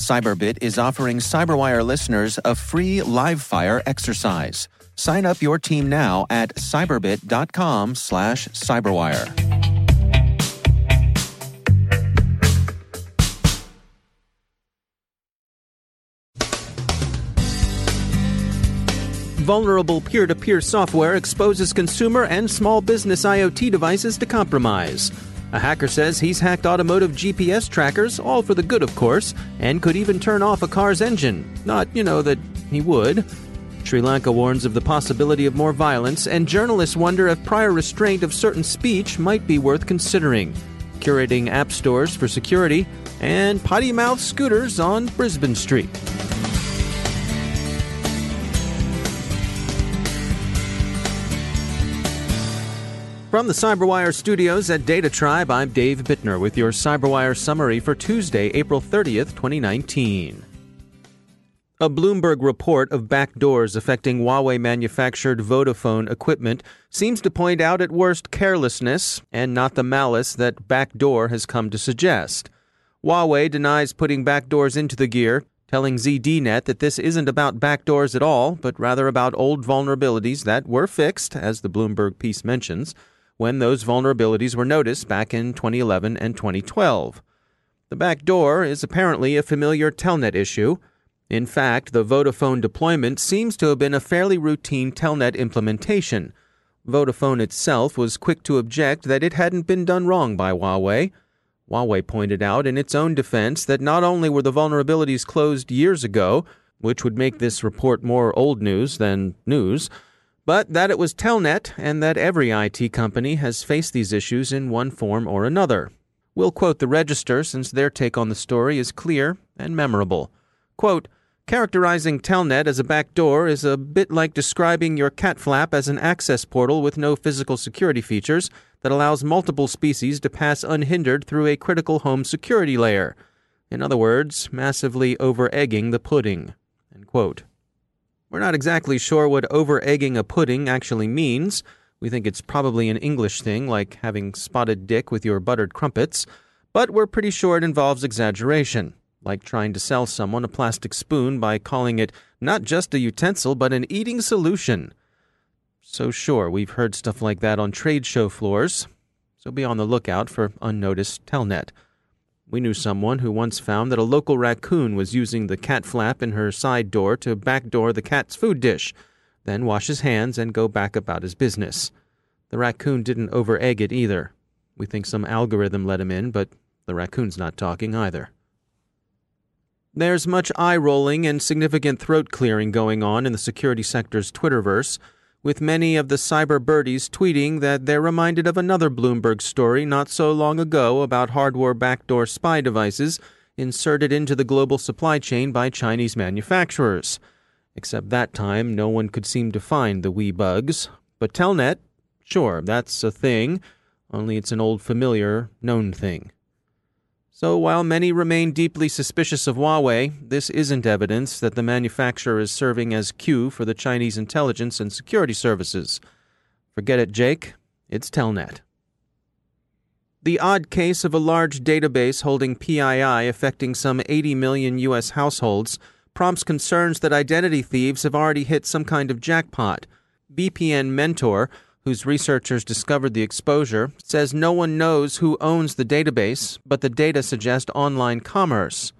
Cyberbit is offering Cyberwire listeners a free live fire exercise. Sign up your team now at cyberbit.com slash cyberwire. vulnerable peer to peer software exposes consumer and small business IoT devices to compromise. A hacker says he's hacked automotive GPS trackers, all for the good, of course, and could even turn off a car's engine. Not, you know, that he would. Sri Lanka warns of the possibility of more violence, and journalists wonder if prior restraint of certain speech might be worth considering. Curating app stores for security, and potty mouth scooters on Brisbane Street. From the Cyberwire studios at Data Tribe, I'm Dave Bittner with your Cyberwire summary for Tuesday, April 30th, 2019. A Bloomberg report of backdoors affecting Huawei manufactured Vodafone equipment seems to point out at worst carelessness and not the malice that backdoor has come to suggest. Huawei denies putting backdoors into the gear, telling ZDNet that this isn't about backdoors at all, but rather about old vulnerabilities that were fixed, as the Bloomberg piece mentions when those vulnerabilities were noticed back in 2011 and 2012. The backdoor is apparently a familiar Telnet issue. In fact, the Vodafone deployment seems to have been a fairly routine Telnet implementation. Vodafone itself was quick to object that it hadn't been done wrong by Huawei. Huawei pointed out in its own defense that not only were the vulnerabilities closed years ago, which would make this report more old news than news, but that it was Telnet and that every IT company has faced these issues in one form or another. We'll quote the Register since their take on the story is clear and memorable. Quote, Characterizing Telnet as a backdoor is a bit like describing your cat flap as an access portal with no physical security features that allows multiple species to pass unhindered through a critical home security layer. In other words, massively over egging the pudding. End quote. We're not exactly sure what over egging a pudding actually means. We think it's probably an English thing, like having spotted dick with your buttered crumpets, but we're pretty sure it involves exaggeration, like trying to sell someone a plastic spoon by calling it not just a utensil, but an eating solution. So, sure, we've heard stuff like that on trade show floors, so be on the lookout for unnoticed telnet. We knew someone who once found that a local raccoon was using the cat flap in her side door to backdoor the cat's food dish, then wash his hands and go back about his business. The raccoon didn't over egg it either. We think some algorithm let him in, but the raccoon's not talking either. There's much eye rolling and significant throat clearing going on in the security sector's Twitterverse with many of the cyber birdies tweeting that they're reminded of another Bloomberg story not so long ago about hardware backdoor spy devices inserted into the global supply chain by Chinese manufacturers. Except that time, no one could seem to find the wee bugs. But Telnet, sure, that's a thing, only it's an old familiar, known thing. So while many remain deeply suspicious of Huawei, this isn't evidence that the manufacturer is serving as cue for the Chinese intelligence and security services. Forget it, Jake. It's Telnet. The odd case of a large database holding PII affecting some 80 million U.S. households prompts concerns that identity thieves have already hit some kind of jackpot. VPN Mentor whose researchers discovered the exposure, says no one knows who owns the database, but the data suggest online commerce.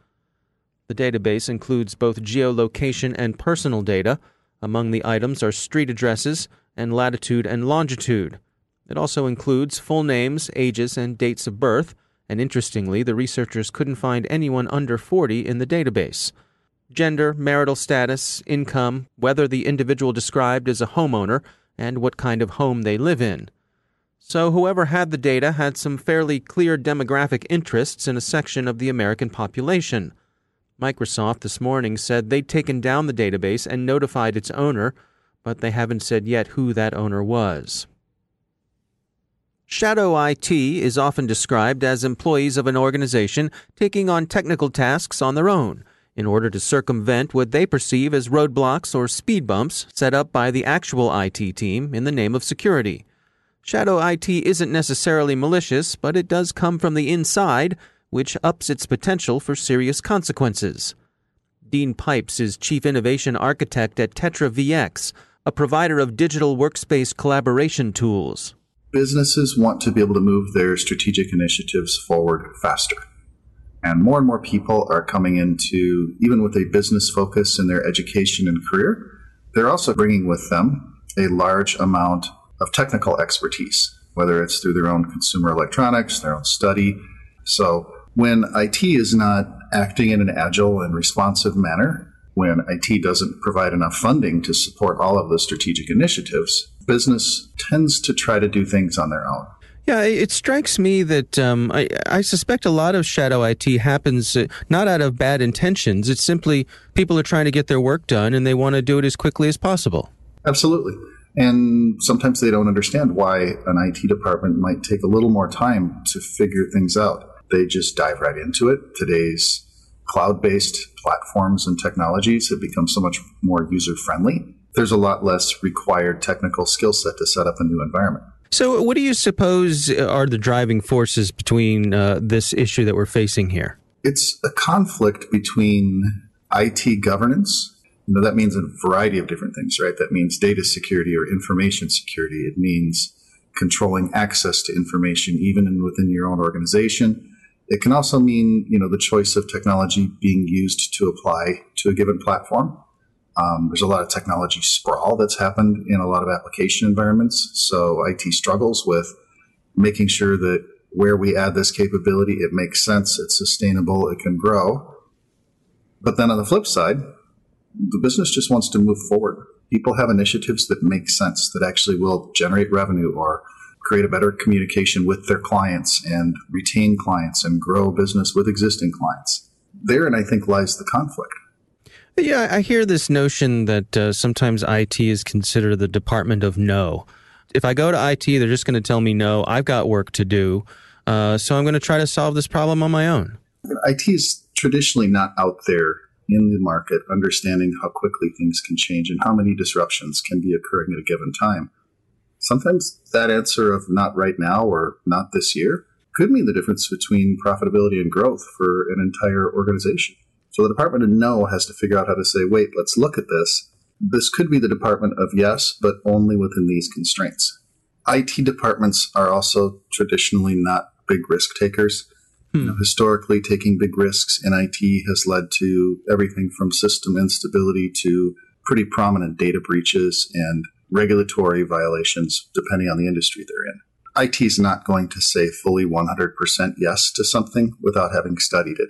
The database includes both geolocation and personal data. Among the items are street addresses and latitude and longitude. It also includes full names, ages, and dates of birth, and interestingly, the researchers couldn't find anyone under 40 in the database. Gender, marital status, income, whether the individual described is a homeowner, and what kind of home they live in. So, whoever had the data had some fairly clear demographic interests in a section of the American population. Microsoft this morning said they'd taken down the database and notified its owner, but they haven't said yet who that owner was. Shadow IT is often described as employees of an organization taking on technical tasks on their own in order to circumvent what they perceive as roadblocks or speed bumps set up by the actual IT team in the name of security. Shadow IT isn't necessarily malicious, but it does come from the inside, which ups its potential for serious consequences. Dean Pipes is Chief Innovation Architect at Tetra VX, a provider of digital workspace collaboration tools businesses want to be able to move their strategic initiatives forward faster. And more and more people are coming into, even with a business focus in their education and career, they're also bringing with them a large amount of technical expertise, whether it's through their own consumer electronics, their own study. So when IT is not acting in an agile and responsive manner, when IT doesn't provide enough funding to support all of the strategic initiatives, business tends to try to do things on their own. Yeah, it strikes me that um, I, I, suspect a lot of shadow IT happens uh, not out of bad intentions. It's simply people are trying to get their work done and they want to do it as quickly as possible. Absolutely. And sometimes they don't understand why an IT department might take a little more time to figure things out. They just dive right into it. Today's cloud based platforms and technologies have become so much more user friendly there's a lot less required technical skill set to set up a new environment. So, what do you suppose are the driving forces between uh, this issue that we're facing here? It's a conflict between IT governance. You know, that means a variety of different things, right? That means data security or information security. It means controlling access to information, even within your own organization. It can also mean, you know, the choice of technology being used to apply to a given platform. Um, there's a lot of technology sprawl that's happened in a lot of application environments. So IT struggles with making sure that where we add this capability, it makes sense, it's sustainable, it can grow. But then on the flip side, the business just wants to move forward. People have initiatives that make sense, that actually will generate revenue or create a better communication with their clients and retain clients and grow business with existing clients. Therein, I think, lies the conflict. Yeah, I hear this notion that uh, sometimes IT is considered the department of no. If I go to IT, they're just going to tell me no, I've got work to do. Uh, so I'm going to try to solve this problem on my own. IT is traditionally not out there in the market understanding how quickly things can change and how many disruptions can be occurring at a given time. Sometimes that answer of not right now or not this year could mean the difference between profitability and growth for an entire organization. So the Department of No has to figure out how to say, wait, let's look at this. This could be the Department of Yes, but only within these constraints. IT departments are also traditionally not big risk takers. Hmm. You know, historically, taking big risks in IT has led to everything from system instability to pretty prominent data breaches and regulatory violations, depending on the industry they're in. IT is not going to say fully 100% yes to something without having studied it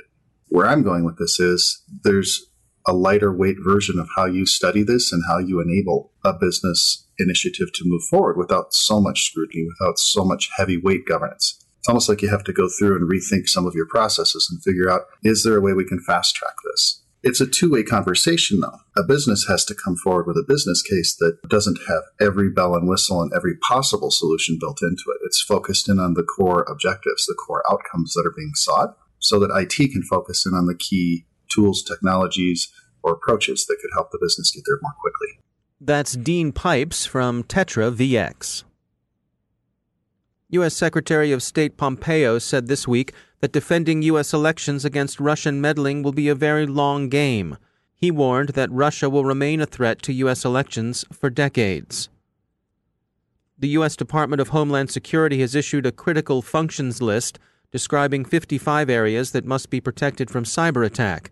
where I'm going with this is there's a lighter weight version of how you study this and how you enable a business initiative to move forward without so much scrutiny, without so much heavy weight governance. It's almost like you have to go through and rethink some of your processes and figure out is there a way we can fast track this? It's a two way conversation, though. A business has to come forward with a business case that doesn't have every bell and whistle and every possible solution built into it. It's focused in on the core objectives, the core outcomes that are being sought, so that IT can focus in on the key tools, technologies, or approaches that could help the business get there more quickly. That's Dean Pipes from Tetra VX. U.S. Secretary of State Pompeo said this week that defending U.S. elections against Russian meddling will be a very long game. He warned that Russia will remain a threat to U.S. elections for decades. The U.S. Department of Homeland Security has issued a critical functions list describing 55 areas that must be protected from cyber attack.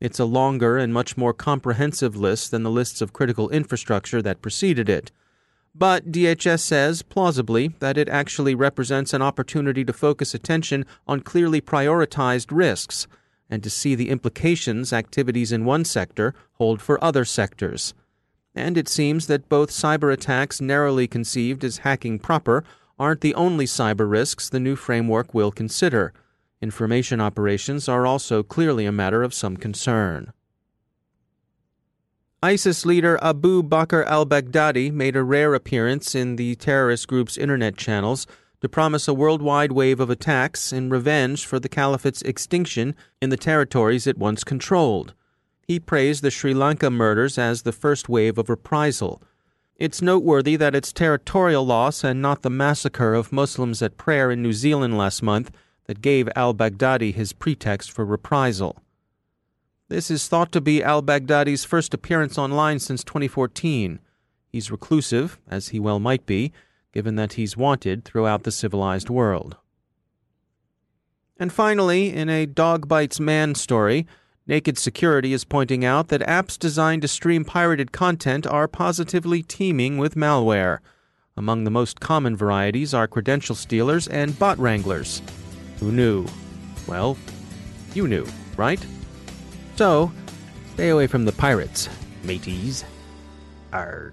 It's a longer and much more comprehensive list than the lists of critical infrastructure that preceded it. But DHS says, plausibly, that it actually represents an opportunity to focus attention on clearly prioritized risks and to see the implications activities in one sector hold for other sectors. And it seems that both cyber attacks narrowly conceived as hacking proper aren't the only cyber risks the new framework will consider. Information operations are also clearly a matter of some concern. ISIS leader Abu Bakr al Baghdadi made a rare appearance in the terrorist group's internet channels to promise a worldwide wave of attacks in revenge for the caliphate's extinction in the territories it once controlled. He praised the Sri Lanka murders as the first wave of reprisal. It's noteworthy that it's territorial loss and not the massacre of Muslims at prayer in New Zealand last month that gave al Baghdadi his pretext for reprisal. This is thought to be al Baghdadi's first appearance online since 2014. He's reclusive, as he well might be, given that he's wanted throughout the civilized world. And finally, in a dog bites man story, Naked Security is pointing out that apps designed to stream pirated content are positively teeming with malware. Among the most common varieties are credential stealers and bot wranglers. Who knew? Well, you knew, right? So, stay away from the pirates, mateys. Arr.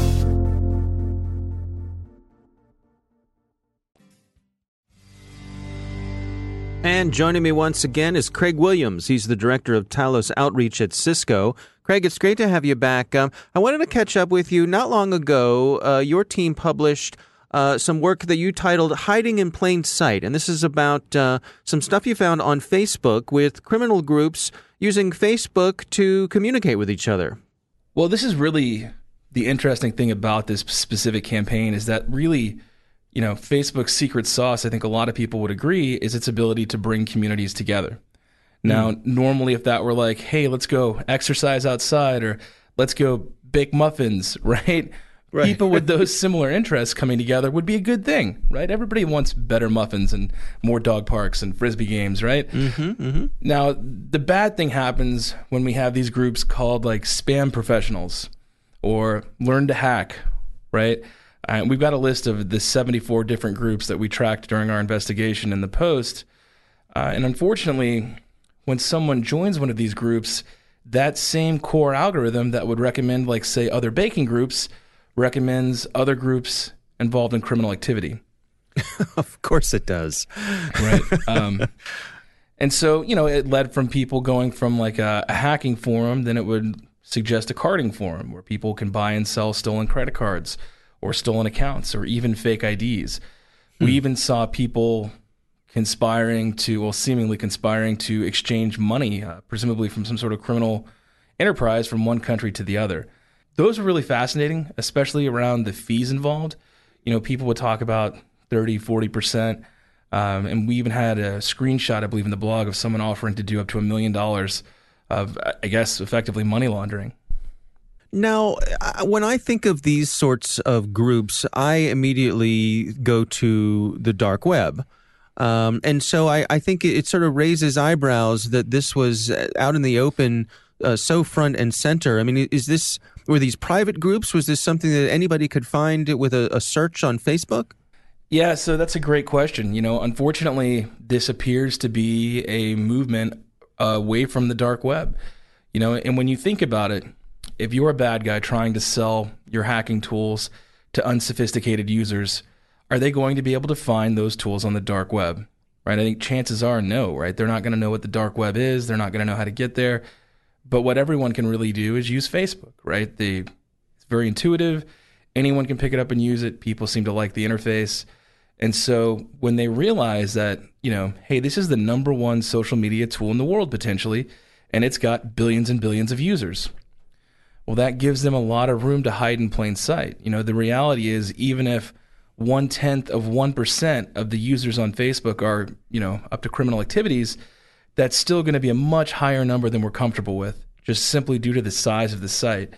And joining me once again is Craig Williams. He's the director of Talos Outreach at Cisco. Craig, it's great to have you back. Um, I wanted to catch up with you. Not long ago, uh, your team published uh, some work that you titled Hiding in Plain Sight. And this is about uh, some stuff you found on Facebook with criminal groups using Facebook to communicate with each other. Well, this is really the interesting thing about this specific campaign is that really you know, Facebook's secret sauce, I think a lot of people would agree, is its ability to bring communities together. Now, mm. normally, if that were like, hey, let's go exercise outside or let's go bake muffins, right? right. People with those similar interests coming together would be a good thing, right? Everybody wants better muffins and more dog parks and frisbee games, right? Mm-hmm, mm-hmm. Now, the bad thing happens when we have these groups called like spam professionals or learn to hack, right? Uh, we've got a list of the 74 different groups that we tracked during our investigation in the post. Uh, and unfortunately, when someone joins one of these groups, that same core algorithm that would recommend, like, say, other baking groups, recommends other groups involved in criminal activity. of course it does. Right. Um, and so, you know, it led from people going from like a, a hacking forum, then it would suggest a carding forum where people can buy and sell stolen credit cards or stolen accounts or even fake IDs. Hmm. We even saw people conspiring to, well, seemingly conspiring to exchange money, uh, presumably from some sort of criminal enterprise from one country to the other. Those were really fascinating, especially around the fees involved. You know, people would talk about 30, 40%. Um, and we even had a screenshot, I believe, in the blog of someone offering to do up to a million dollars of, I guess, effectively money laundering. Now, when I think of these sorts of groups, I immediately go to the dark web. Um, and so I, I, think it sort of raises eyebrows that this was out in the open uh, so front and center. I mean, is this, were these private groups? Was this something that anybody could find with a, a search on Facebook? Yeah, so that's a great question. You know, unfortunately, this appears to be a movement away from the dark web. You know, and when you think about it, if you're a bad guy trying to sell your hacking tools to unsophisticated users, are they going to be able to find those tools on the dark web? Right? I think chances are no, right? They're not going to know what the dark web is. They're not going to know how to get there. But what everyone can really do is use Facebook, right? They, it's very intuitive. Anyone can pick it up and use it. People seem to like the interface. And so when they realize that, you know, hey, this is the number one social media tool in the world potentially, and it's got billions and billions of users. Well, that gives them a lot of room to hide in plain sight. You know, the reality is, even if one tenth of 1% of the users on Facebook are, you know, up to criminal activities, that's still going to be a much higher number than we're comfortable with, just simply due to the size of the site.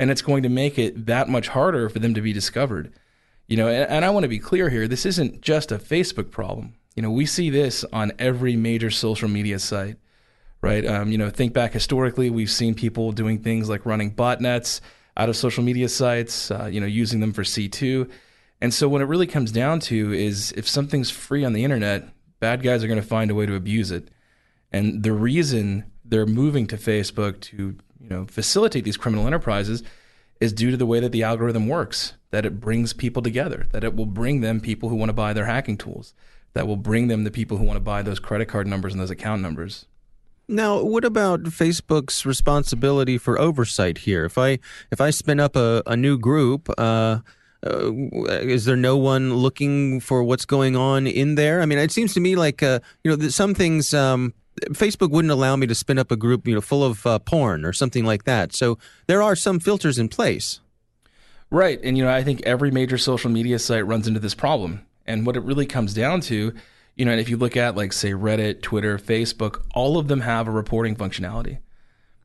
And it's going to make it that much harder for them to be discovered. You know, and, and I want to be clear here this isn't just a Facebook problem. You know, we see this on every major social media site right? Um, you know, think back historically, we've seen people doing things like running botnets out of social media sites, uh, you know, using them for C2. And so, what it really comes down to is if something's free on the internet, bad guys are going to find a way to abuse it. And the reason they're moving to Facebook to, you know, facilitate these criminal enterprises is due to the way that the algorithm works, that it brings people together, that it will bring them people who want to buy their hacking tools, that will bring them the people who want to buy those credit card numbers and those account numbers. Now, what about Facebook's responsibility for oversight here? If I if I spin up a, a new group, uh, uh, is there no one looking for what's going on in there? I mean, it seems to me like uh, you know some things. Um, Facebook wouldn't allow me to spin up a group, you know, full of uh, porn or something like that. So there are some filters in place. Right, and you know, I think every major social media site runs into this problem. And what it really comes down to you know, and if you look at like say Reddit, Twitter, Facebook, all of them have a reporting functionality.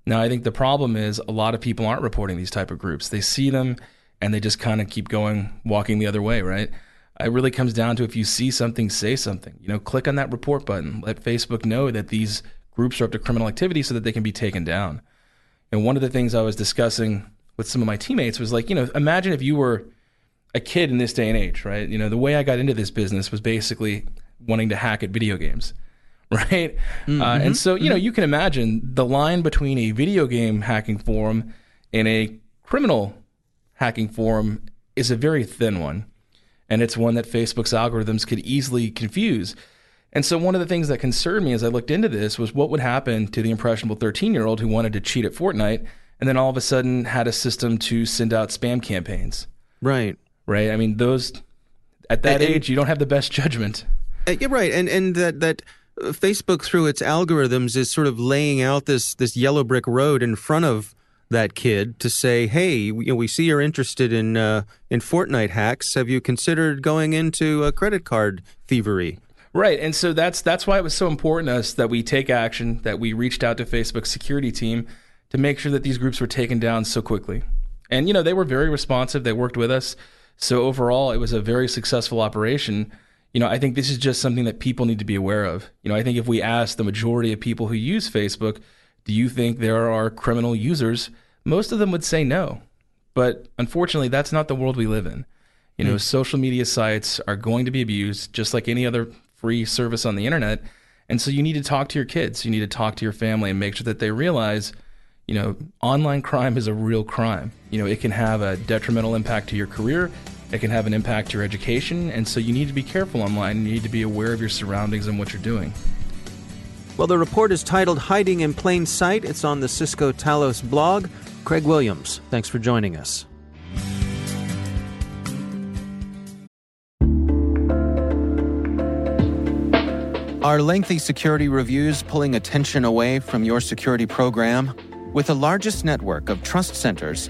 Now, I think the problem is a lot of people aren't reporting these type of groups. They see them and they just kind of keep going, walking the other way, right? It really comes down to if you see something, say something. You know, click on that report button. Let Facebook know that these groups are up to criminal activity so that they can be taken down. And one of the things I was discussing with some of my teammates was like, you know, imagine if you were a kid in this day and age, right? You know, the way I got into this business was basically wanting to hack at video games, right? Mm-hmm. Uh, and so, you know, mm-hmm. you can imagine the line between a video game hacking forum and a criminal hacking forum is a very thin one. And it's one that Facebook's algorithms could easily confuse. And so, one of the things that concerned me as I looked into this was what would happen to the impressionable 13 year old who wanted to cheat at Fortnite and then all of a sudden had a system to send out spam campaigns. Right. Right. I mean, those at that and, age, you don't have the best judgment. Uh, yeah, right, and and that that uh, Facebook through its algorithms is sort of laying out this this yellow brick road in front of that kid to say, "Hey, we, you know, we see you're interested in uh, in Fortnite hacks. Have you considered going into a credit card thievery?" Right, and so that's that's why it was so important to us that we take action, that we reached out to Facebook's security team to make sure that these groups were taken down so quickly. And you know, they were very responsive. They worked with us. So overall, it was a very successful operation you know, I think this is just something that people need to be aware of. You know, I think if we ask the majority of people who use Facebook, do you think there are criminal users? Most of them would say no. But unfortunately, that's not the world we live in. You know, mm. social media sites are going to be abused just like any other free service on the internet. And so you need to talk to your kids, you need to talk to your family and make sure that they realize, you know, online crime is a real crime. You know, it can have a detrimental impact to your career it can have an impact to your education, and so you need to be careful online. You need to be aware of your surroundings and what you're doing. Well, the report is titled Hiding in Plain Sight. It's on the Cisco Talos blog. Craig Williams, thanks for joining us. Are lengthy security reviews pulling attention away from your security program? With the largest network of trust centers,